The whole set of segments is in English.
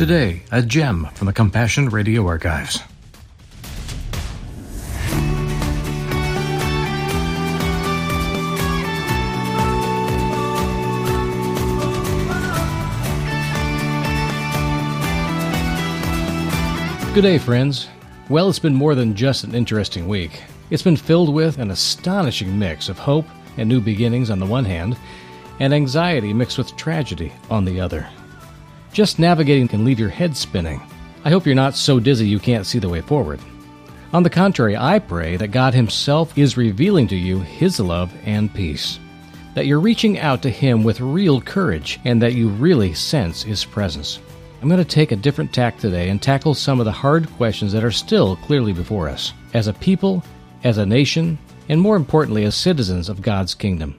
Today, a gem from the Compassion Radio Archives. Good day, friends. Well, it's been more than just an interesting week. It's been filled with an astonishing mix of hope and new beginnings on the one hand, and anxiety mixed with tragedy on the other. Just navigating can leave your head spinning. I hope you're not so dizzy you can't see the way forward. On the contrary, I pray that God Himself is revealing to you His love and peace. That you're reaching out to Him with real courage and that you really sense His presence. I'm going to take a different tack today and tackle some of the hard questions that are still clearly before us, as a people, as a nation, and more importantly, as citizens of God's kingdom.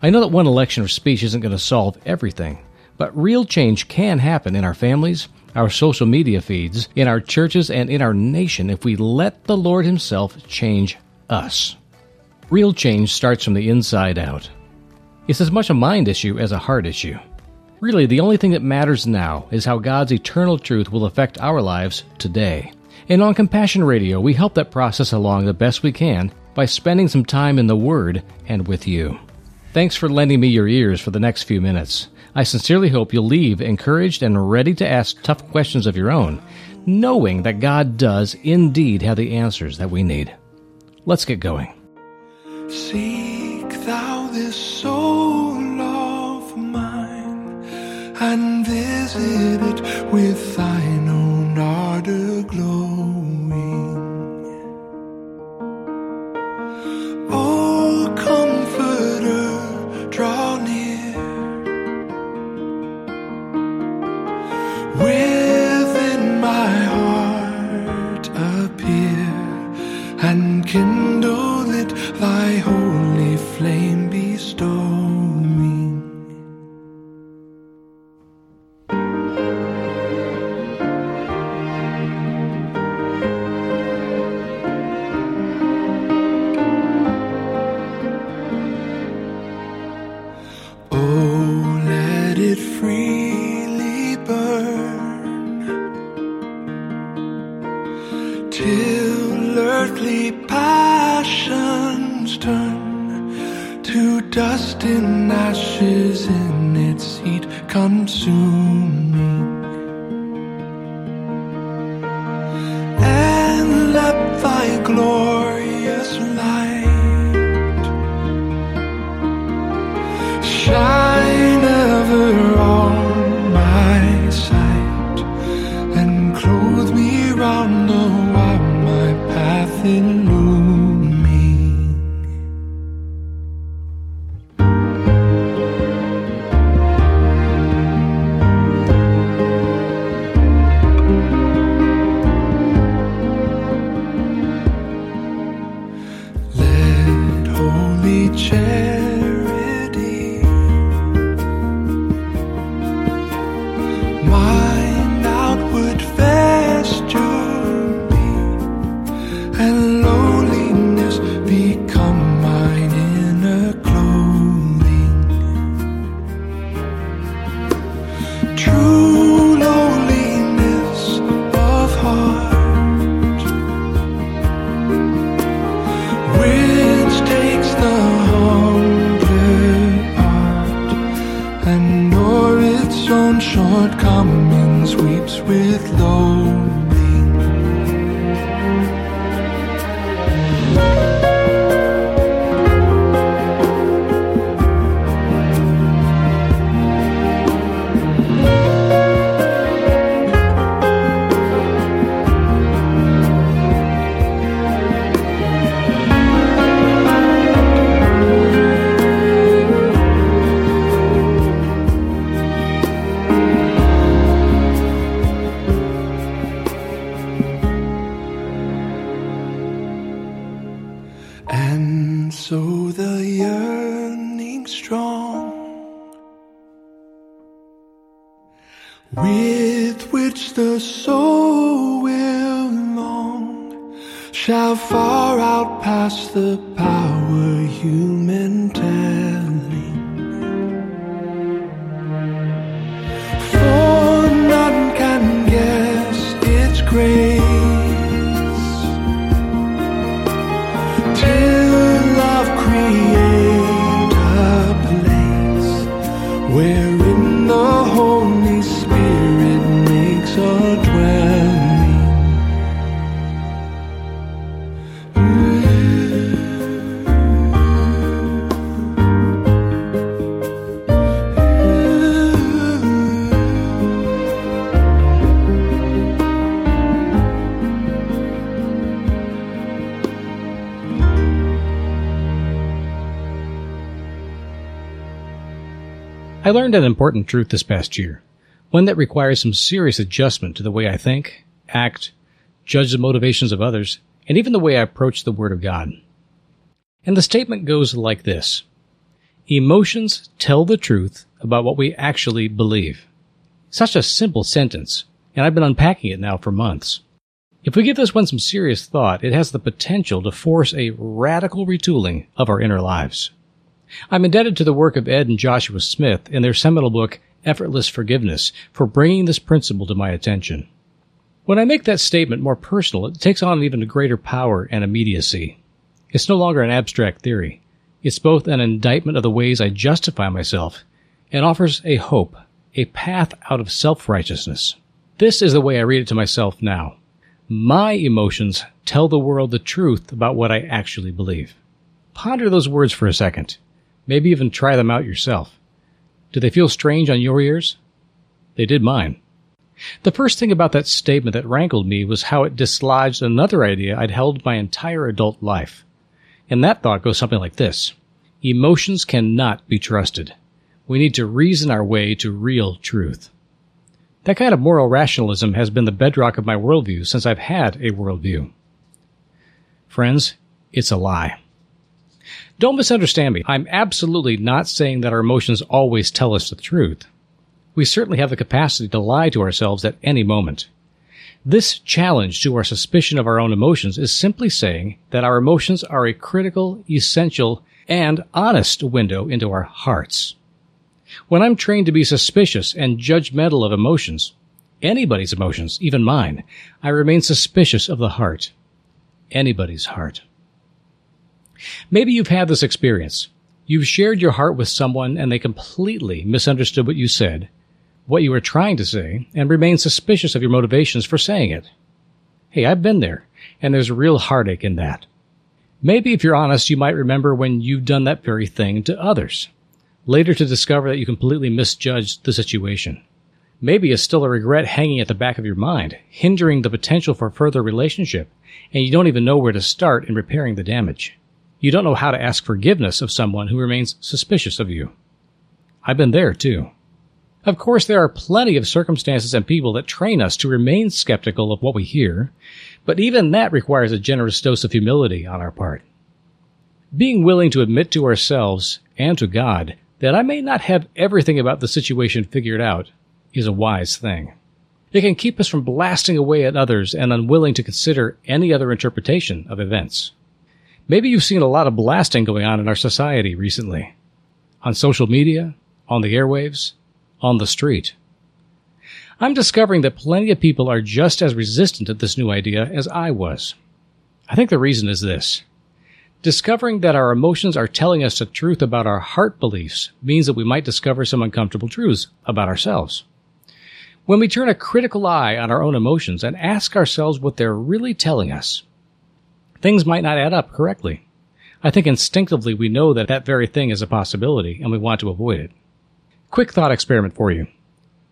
I know that one election or speech isn't going to solve everything, but real change can happen in our families, our social media feeds, in our churches, and in our nation if we let the Lord Himself change us. Real change starts from the inside out. It's as much a mind issue as a heart issue. Really, the only thing that matters now is how God's eternal truth will affect our lives today. And on Compassion Radio, we help that process along the best we can by spending some time in the Word and with you. Thanks for lending me your ears for the next few minutes. I sincerely hope you'll leave encouraged and ready to ask tough questions of your own, knowing that God does indeed have the answers that we need. Let's get going. Seek thou this soul of mine and visit it with thine own power human telling. Learned an important truth this past year, one that requires some serious adjustment to the way I think, act, judge the motivations of others, and even the way I approach the Word of God. And the statement goes like this Emotions tell the truth about what we actually believe. Such a simple sentence, and I've been unpacking it now for months. If we give this one some serious thought, it has the potential to force a radical retooling of our inner lives. I'm indebted to the work of Ed and Joshua Smith in their seminal book, Effortless Forgiveness, for bringing this principle to my attention. When I make that statement more personal, it takes on even greater power and immediacy. It's no longer an abstract theory. It's both an indictment of the ways I justify myself and offers a hope, a path out of self-righteousness. This is the way I read it to myself now. My emotions tell the world the truth about what I actually believe. Ponder those words for a second. Maybe even try them out yourself. Do they feel strange on your ears? They did mine. The first thing about that statement that rankled me was how it dislodged another idea I'd held my entire adult life. And that thought goes something like this. Emotions cannot be trusted. We need to reason our way to real truth. That kind of moral rationalism has been the bedrock of my worldview since I've had a worldview. Friends, it's a lie. Don't misunderstand me. I'm absolutely not saying that our emotions always tell us the truth. We certainly have the capacity to lie to ourselves at any moment. This challenge to our suspicion of our own emotions is simply saying that our emotions are a critical, essential, and honest window into our hearts. When I'm trained to be suspicious and judgmental of emotions, anybody's emotions, even mine, I remain suspicious of the heart. Anybody's heart. Maybe you've had this experience. You've shared your heart with someone and they completely misunderstood what you said what you were trying to say and remain suspicious of your motivations for saying it. Hey, I've been there, and there's a real heartache in that. Maybe if you're honest, you might remember when you've done that very thing to others, later to discover that you completely misjudged the situation. Maybe it's still a regret hanging at the back of your mind, hindering the potential for further relationship, and you don't even know where to start in repairing the damage. You don't know how to ask forgiveness of someone who remains suspicious of you. I've been there too. Of course, there are plenty of circumstances and people that train us to remain skeptical of what we hear, but even that requires a generous dose of humility on our part. Being willing to admit to ourselves and to God that I may not have everything about the situation figured out is a wise thing. It can keep us from blasting away at others and unwilling to consider any other interpretation of events. Maybe you've seen a lot of blasting going on in our society recently. On social media, on the airwaves, on the street. I'm discovering that plenty of people are just as resistant to this new idea as I was. I think the reason is this. Discovering that our emotions are telling us the truth about our heart beliefs means that we might discover some uncomfortable truths about ourselves. When we turn a critical eye on our own emotions and ask ourselves what they're really telling us, things might not add up correctly. I think instinctively we know that that very thing is a possibility and we want to avoid it. Quick thought experiment for you.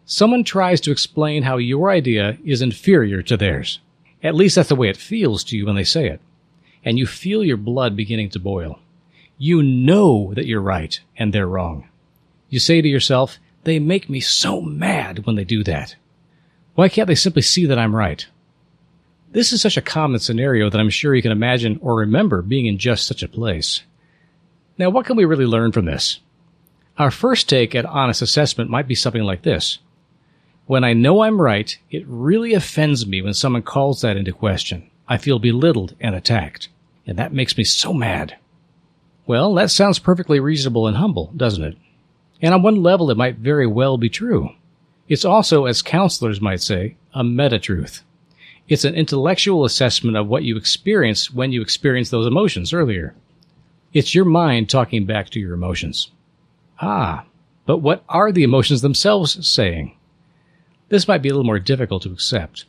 Someone tries to explain how your idea is inferior to theirs. At least that's the way it feels to you when they say it. And you feel your blood beginning to boil. You know that you're right and they're wrong. You say to yourself, they make me so mad when they do that. Why can't they simply see that I'm right? This is such a common scenario that I'm sure you can imagine or remember being in just such a place. Now, what can we really learn from this? Our first take at honest assessment might be something like this. When I know I'm right, it really offends me when someone calls that into question. I feel belittled and attacked. And that makes me so mad. Well, that sounds perfectly reasonable and humble, doesn't it? And on one level, it might very well be true. It's also, as counselors might say, a meta truth. It's an intellectual assessment of what you experienced when you experienced those emotions earlier. It's your mind talking back to your emotions. Ah, but what are the emotions themselves saying? This might be a little more difficult to accept.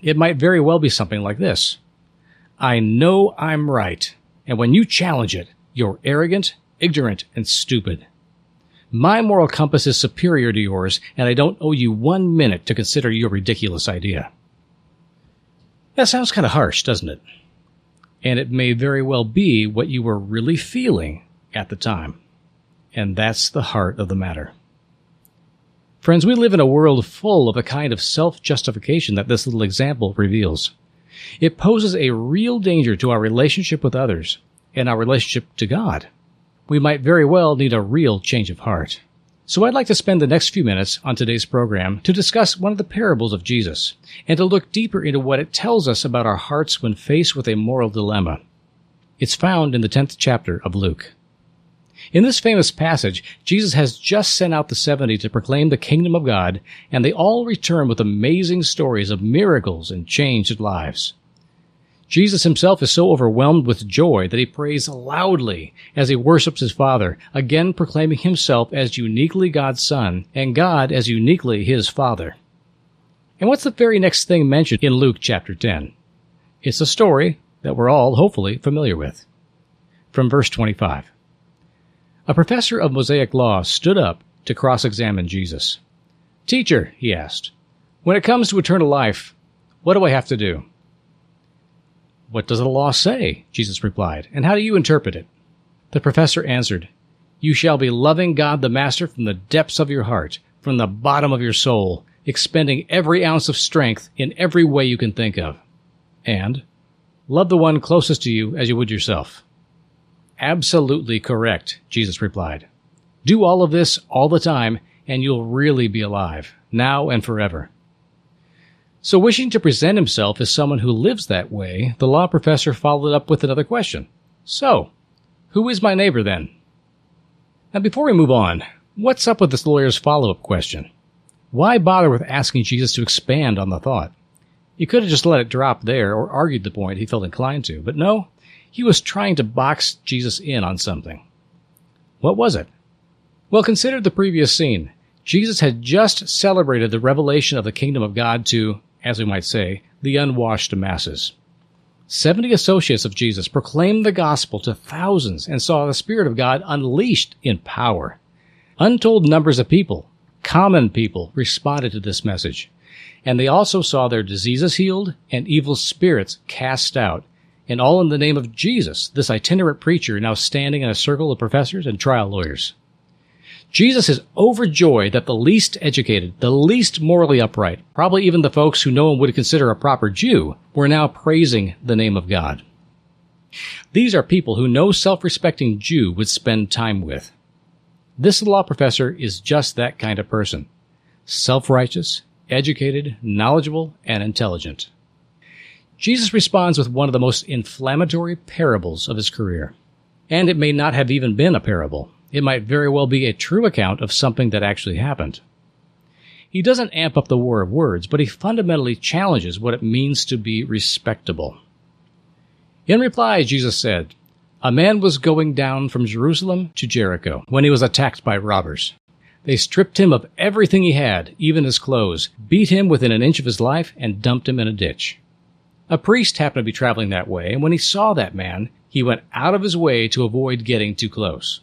It might very well be something like this. I know I'm right, and when you challenge it, you're arrogant, ignorant, and stupid. My moral compass is superior to yours, and I don't owe you one minute to consider your ridiculous idea. That sounds kind of harsh, doesn't it? And it may very well be what you were really feeling at the time. And that's the heart of the matter. Friends, we live in a world full of a kind of self justification that this little example reveals. It poses a real danger to our relationship with others and our relationship to God. We might very well need a real change of heart. So I'd like to spend the next few minutes on today's program to discuss one of the parables of Jesus and to look deeper into what it tells us about our hearts when faced with a moral dilemma. It's found in the 10th chapter of Luke. In this famous passage, Jesus has just sent out the 70 to proclaim the kingdom of God, and they all return with amazing stories of miracles and changed lives. Jesus himself is so overwhelmed with joy that he prays loudly as he worships his Father, again proclaiming himself as uniquely God's Son and God as uniquely his Father. And what's the very next thing mentioned in Luke chapter 10? It's a story that we're all hopefully familiar with. From verse 25. A professor of Mosaic law stood up to cross examine Jesus. Teacher, he asked, when it comes to eternal life, what do I have to do? What does the law say? Jesus replied, and how do you interpret it? The professor answered, You shall be loving God the Master from the depths of your heart, from the bottom of your soul, expending every ounce of strength in every way you can think of. And love the one closest to you as you would yourself. Absolutely correct, Jesus replied. Do all of this all the time, and you'll really be alive, now and forever. So, wishing to present himself as someone who lives that way, the law professor followed up with another question. So, who is my neighbor then? Now, before we move on, what's up with this lawyer's follow up question? Why bother with asking Jesus to expand on the thought? He could have just let it drop there or argued the point he felt inclined to, but no, he was trying to box Jesus in on something. What was it? Well, consider the previous scene. Jesus had just celebrated the revelation of the kingdom of God to as we might say, the unwashed masses. Seventy associates of Jesus proclaimed the gospel to thousands and saw the Spirit of God unleashed in power. Untold numbers of people, common people, responded to this message. And they also saw their diseases healed and evil spirits cast out. And all in the name of Jesus, this itinerant preacher now standing in a circle of professors and trial lawyers. Jesus is overjoyed that the least educated, the least morally upright, probably even the folks who no one would consider a proper Jew, were now praising the name of God. These are people who no self-respecting Jew would spend time with. This law professor is just that kind of person. Self-righteous, educated, knowledgeable, and intelligent. Jesus responds with one of the most inflammatory parables of his career. And it may not have even been a parable. It might very well be a true account of something that actually happened. He doesn't amp up the war of words, but he fundamentally challenges what it means to be respectable. In reply, Jesus said, A man was going down from Jerusalem to Jericho when he was attacked by robbers. They stripped him of everything he had, even his clothes, beat him within an inch of his life, and dumped him in a ditch. A priest happened to be traveling that way, and when he saw that man, he went out of his way to avoid getting too close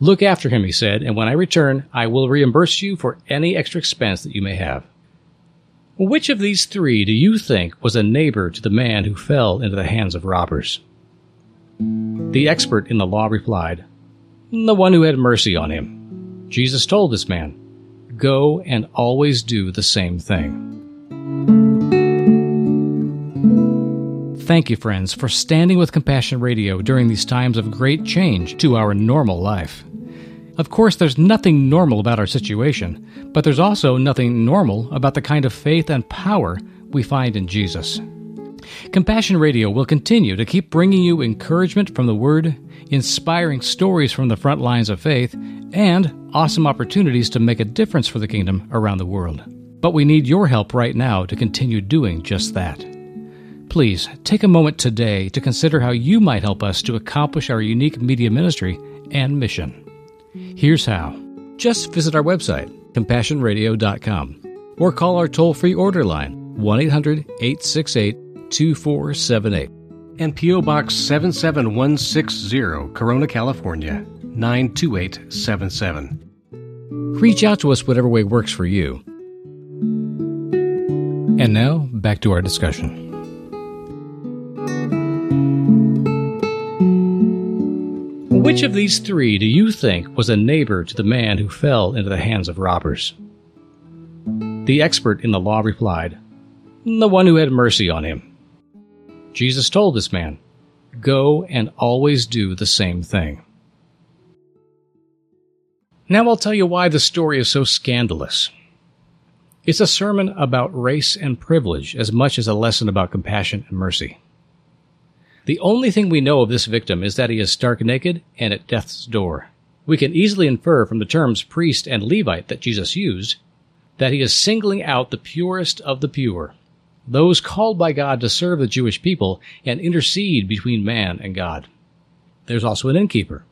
Look after him, he said, and when I return, I will reimburse you for any extra expense that you may have. Which of these three do you think was a neighbor to the man who fell into the hands of robbers? The expert in the law replied, The one who had mercy on him. Jesus told this man, Go and always do the same thing. Thank you, friends, for standing with Compassion Radio during these times of great change to our normal life. Of course, there's nothing normal about our situation, but there's also nothing normal about the kind of faith and power we find in Jesus. Compassion Radio will continue to keep bringing you encouragement from the Word, inspiring stories from the front lines of faith, and awesome opportunities to make a difference for the kingdom around the world. But we need your help right now to continue doing just that. Please take a moment today to consider how you might help us to accomplish our unique media ministry and mission. Here's how. Just visit our website, compassionradio.com. or call our toll free order line 1 800 868 2478 and P.O. Box 77160, Corona, California 92877. Reach out to us whatever way works for you. And now, back to our discussion. Which of these three do you think was a neighbor to the man who fell into the hands of robbers? The expert in the law replied, The one who had mercy on him. Jesus told this man, Go and always do the same thing. Now I'll tell you why the story is so scandalous. It's a sermon about race and privilege as much as a lesson about compassion and mercy. The only thing we know of this victim is that he is stark naked and at death's door. We can easily infer from the terms priest and Levite that Jesus used that he is singling out the purest of the pure, those called by God to serve the Jewish people and intercede between man and God. There's also an innkeeper.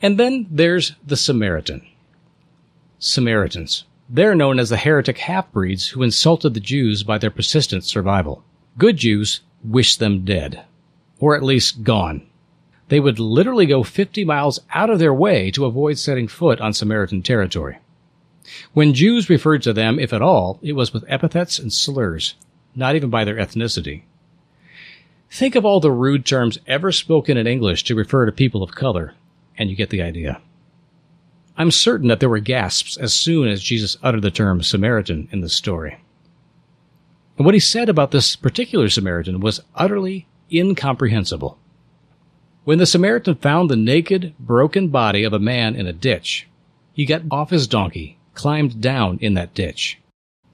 And then there's the Samaritan. Samaritans. They're known as the heretic half-breeds who insulted the Jews by their persistent survival. Good Jews wish them dead or at least gone. They would literally go 50 miles out of their way to avoid setting foot on Samaritan territory. When Jews referred to them, if at all, it was with epithets and slurs, not even by their ethnicity. Think of all the rude terms ever spoken in English to refer to people of color, and you get the idea. I'm certain that there were gasps as soon as Jesus uttered the term Samaritan in the story. And what he said about this particular Samaritan was utterly incomprehensible. When the Samaritan found the naked, broken body of a man in a ditch, he got off his donkey, climbed down in that ditch.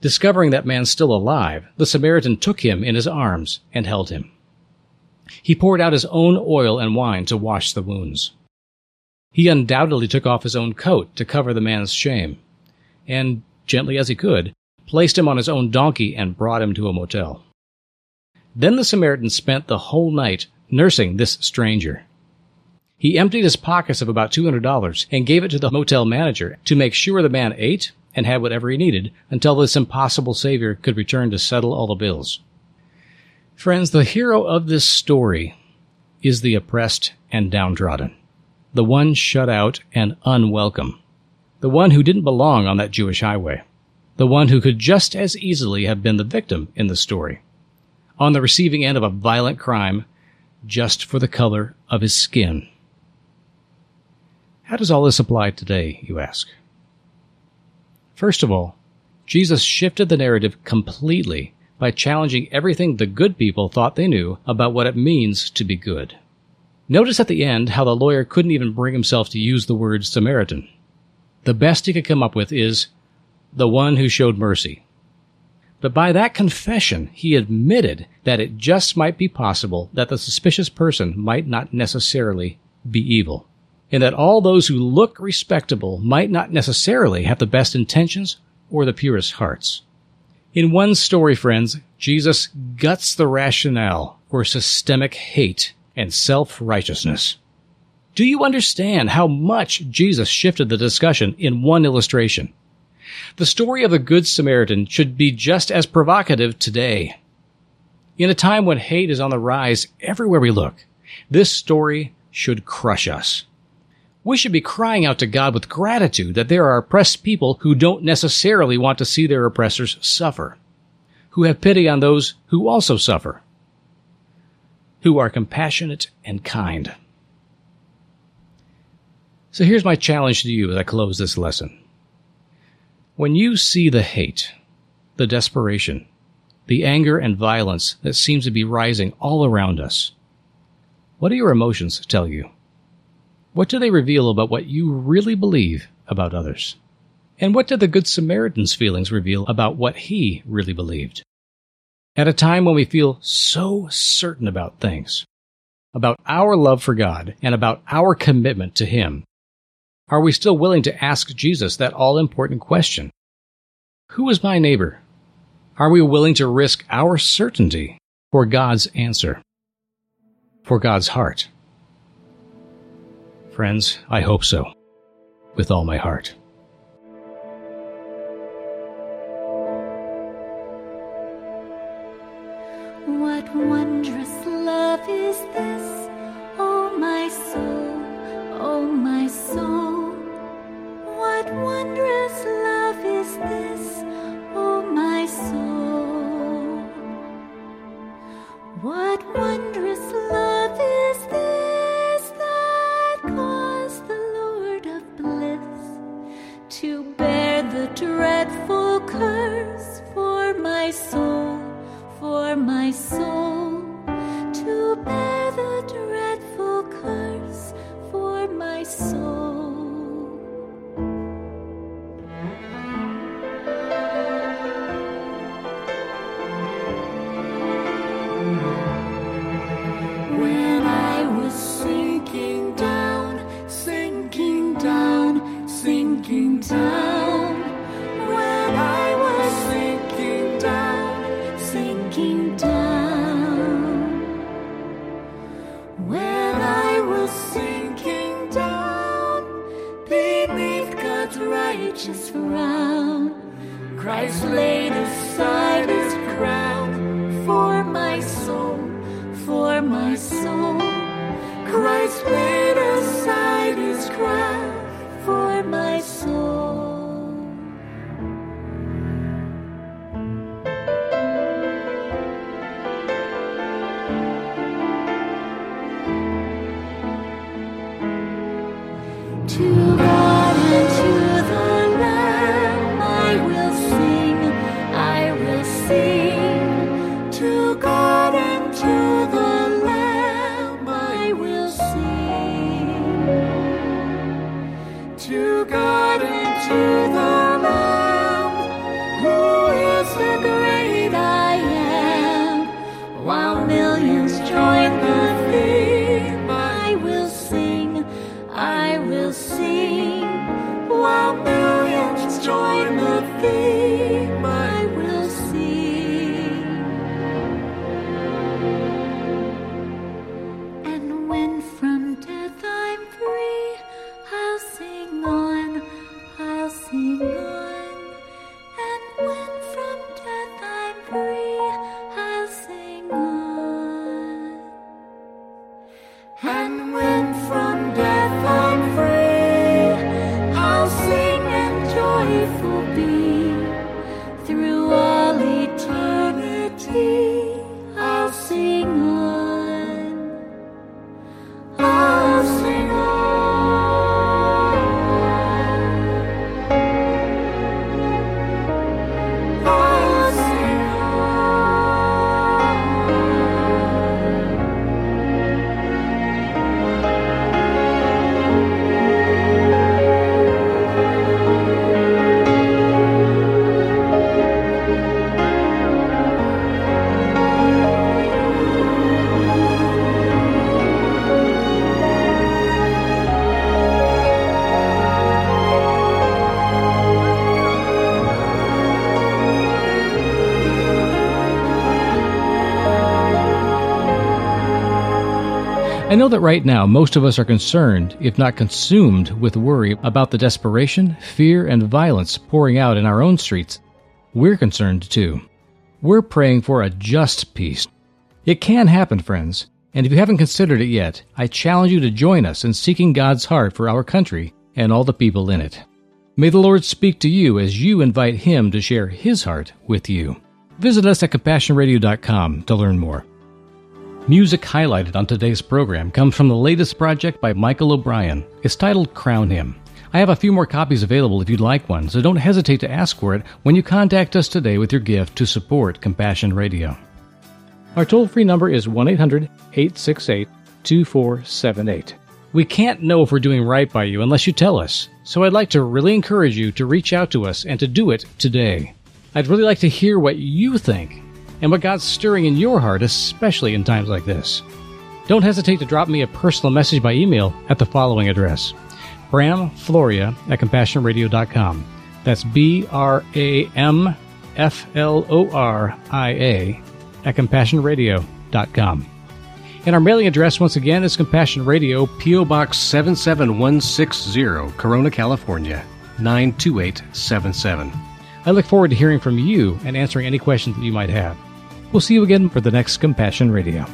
Discovering that man still alive, the Samaritan took him in his arms and held him. He poured out his own oil and wine to wash the wounds. He undoubtedly took off his own coat to cover the man's shame, and, gently as he could, placed him on his own donkey and brought him to a motel. Then the Samaritan spent the whole night nursing this stranger. He emptied his pockets of about $200 and gave it to the motel manager to make sure the man ate and had whatever he needed until this impossible savior could return to settle all the bills. Friends, the hero of this story is the oppressed and downtrodden, the one shut out and unwelcome, the one who didn't belong on that Jewish highway, the one who could just as easily have been the victim in the story on the receiving end of a violent crime just for the color of his skin. How does all this apply today, you ask? First of all, Jesus shifted the narrative completely by challenging everything the good people thought they knew about what it means to be good. Notice at the end how the lawyer couldn't even bring himself to use the word Samaritan. The best he could come up with is the one who showed mercy. But by that confession, he admitted that it just might be possible that the suspicious person might not necessarily be evil, and that all those who look respectable might not necessarily have the best intentions or the purest hearts. In one story, friends, Jesus guts the rationale for systemic hate and self-righteousness. Do you understand how much Jesus shifted the discussion in one illustration? The story of the Good Samaritan should be just as provocative today. In a time when hate is on the rise everywhere we look, this story should crush us. We should be crying out to God with gratitude that there are oppressed people who don't necessarily want to see their oppressors suffer, who have pity on those who also suffer, who are compassionate and kind. So here's my challenge to you as I close this lesson. When you see the hate, the desperation, the anger and violence that seems to be rising all around us, what do your emotions tell you? What do they reveal about what you really believe about others? And what did the Good Samaritan's feelings reveal about what he really believed? At a time when we feel so certain about things, about our love for God and about our commitment to Him, are we still willing to ask Jesus that all important question? Who is my neighbor? Are we willing to risk our certainty for God's answer? For God's heart? Friends, I hope so. With all my heart. Christ laid aside know that right now most of us are concerned, if not consumed, with worry about the desperation, fear, and violence pouring out in our own streets. We're concerned too. We're praying for a just peace. It can happen, friends, and if you haven't considered it yet, I challenge you to join us in seeking God's heart for our country and all the people in it. May the Lord speak to you as you invite Him to share His heart with you. Visit us at CompassionRadio.com to learn more. Music highlighted on today's program comes from the latest project by Michael O'Brien. It's titled Crown Him. I have a few more copies available if you'd like one, so don't hesitate to ask for it when you contact us today with your gift to support Compassion Radio. Our toll free number is 1 800 868 2478. We can't know if we're doing right by you unless you tell us, so I'd like to really encourage you to reach out to us and to do it today. I'd really like to hear what you think and what God's stirring in your heart, especially in times like this. Don't hesitate to drop me a personal message by email at the following address Bram Floria at CompassionRadio.com. That's B R A M F L O R I A at CompassionRadio.com. And our mailing address, once again, is Compassion Radio, P.O. Box 77160, Corona, California, 92877. I look forward to hearing from you and answering any questions that you might have. We'll see you again for the next Compassion Radio.